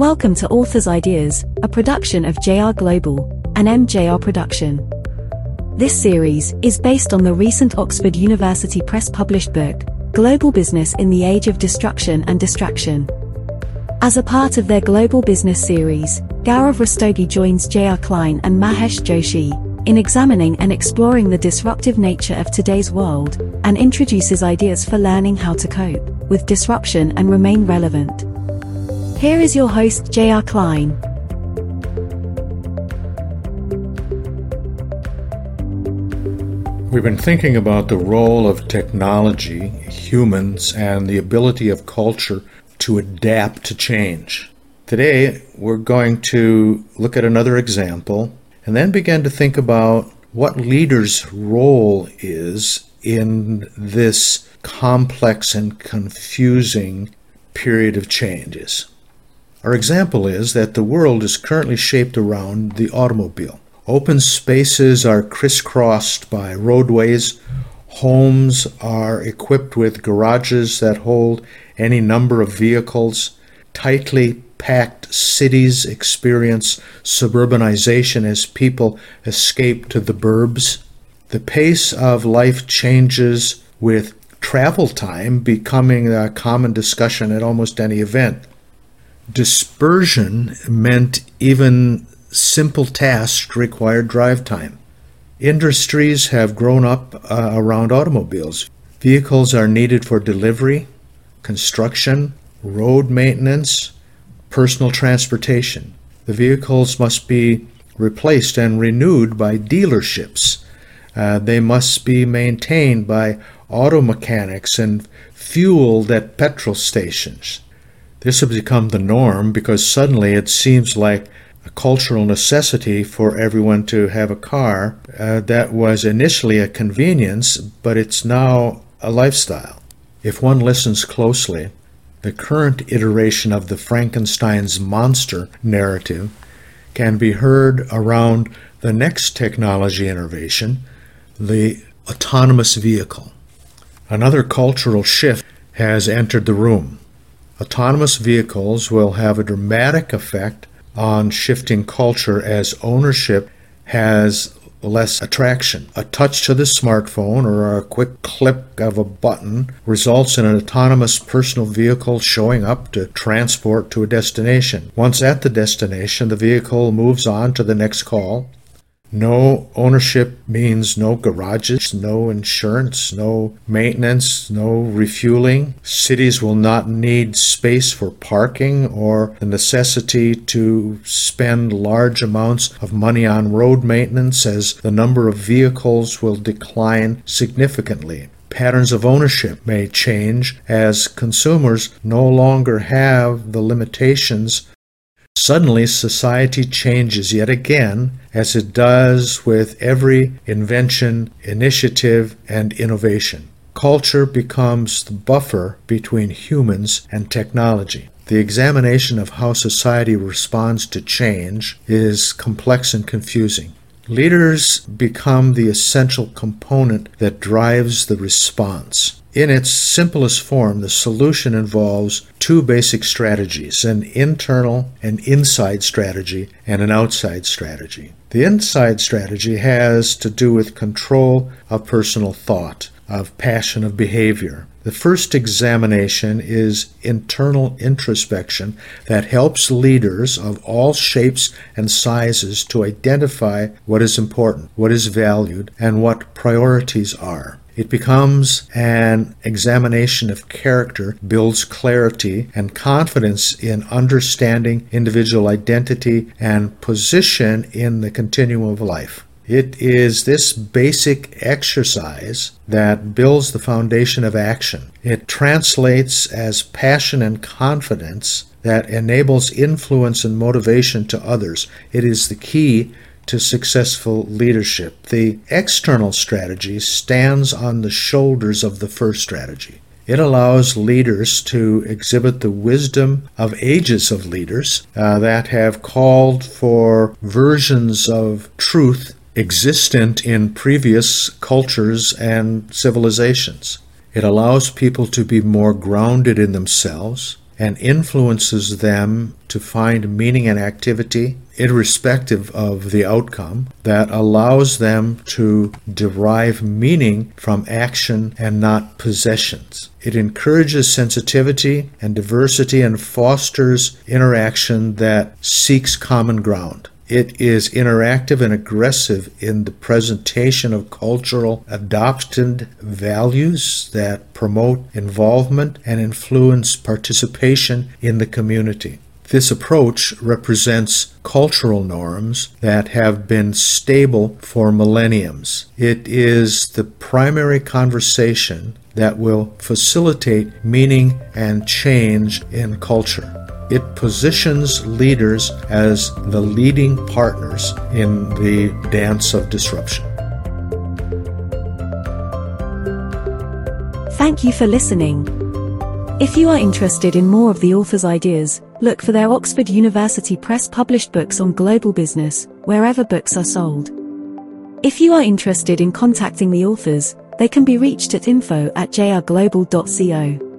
Welcome to Authors Ideas, a production of JR Global, an MJR production. This series is based on the recent Oxford University Press published book, Global Business in the Age of Destruction and Distraction. As a part of their Global Business series, Gaurav Rastogi joins J.R. Klein and Mahesh Joshi in examining and exploring the disruptive nature of today's world and introduces ideas for learning how to cope with disruption and remain relevant. Here is your host, J.R. Klein. We've been thinking about the role of technology, humans, and the ability of culture to adapt to change. Today, we're going to look at another example and then begin to think about what leaders' role is in this complex and confusing period of changes. Our example is that the world is currently shaped around the automobile. Open spaces are crisscrossed by roadways. Homes are equipped with garages that hold any number of vehicles. Tightly packed cities experience suburbanization as people escape to the burbs. The pace of life changes with travel time becoming a common discussion at almost any event. Dispersion meant even simple tasks required drive time. Industries have grown up uh, around automobiles. Vehicles are needed for delivery, construction, road maintenance, personal transportation. The vehicles must be replaced and renewed by dealerships. Uh, they must be maintained by auto mechanics and fueled at petrol stations. This has become the norm because suddenly it seems like a cultural necessity for everyone to have a car uh, that was initially a convenience, but it's now a lifestyle. If one listens closely, the current iteration of the Frankenstein's monster narrative can be heard around the next technology innovation, the autonomous vehicle. Another cultural shift has entered the room. Autonomous vehicles will have a dramatic effect on shifting culture as ownership has less attraction. A touch to the smartphone or a quick click of a button results in an autonomous personal vehicle showing up to transport to a destination. Once at the destination, the vehicle moves on to the next call, no ownership means no garages, no insurance, no maintenance, no refueling. Cities will not need space for parking or the necessity to spend large amounts of money on road maintenance as the number of vehicles will decline significantly. Patterns of ownership may change as consumers no longer have the limitations Suddenly, society changes yet again, as it does with every invention, initiative, and innovation. Culture becomes the buffer between humans and technology. The examination of how society responds to change is complex and confusing. Leaders become the essential component that drives the response. In its simplest form, the solution involves two basic strategies an internal and inside strategy, and an outside strategy. The inside strategy has to do with control of personal thought, of passion, of behavior. The first examination is internal introspection that helps leaders of all shapes and sizes to identify what is important, what is valued, and what priorities are. It becomes an examination of character, builds clarity and confidence in understanding individual identity and position in the continuum of life. It is this basic exercise that builds the foundation of action. It translates as passion and confidence that enables influence and motivation to others. It is the key to successful leadership. The external strategy stands on the shoulders of the first strategy. It allows leaders to exhibit the wisdom of ages of leaders uh, that have called for versions of truth existent in previous cultures and civilizations. It allows people to be more grounded in themselves and influences them to find meaning and activity, irrespective of the outcome, that allows them to derive meaning from action and not possessions. It encourages sensitivity and diversity and fosters interaction that seeks common ground. It is interactive and aggressive in the presentation of cultural adopted values that promote involvement and influence participation in the community. This approach represents cultural norms that have been stable for millenniums. It is the primary conversation that will facilitate meaning and change in culture. It positions leaders as the leading partners in the dance of disruption. Thank you for listening. If you are interested in more of the author's ideas, look for their Oxford University Press published books on global business, wherever books are sold. If you are interested in contacting the authors, they can be reached at info at jrglobal.co.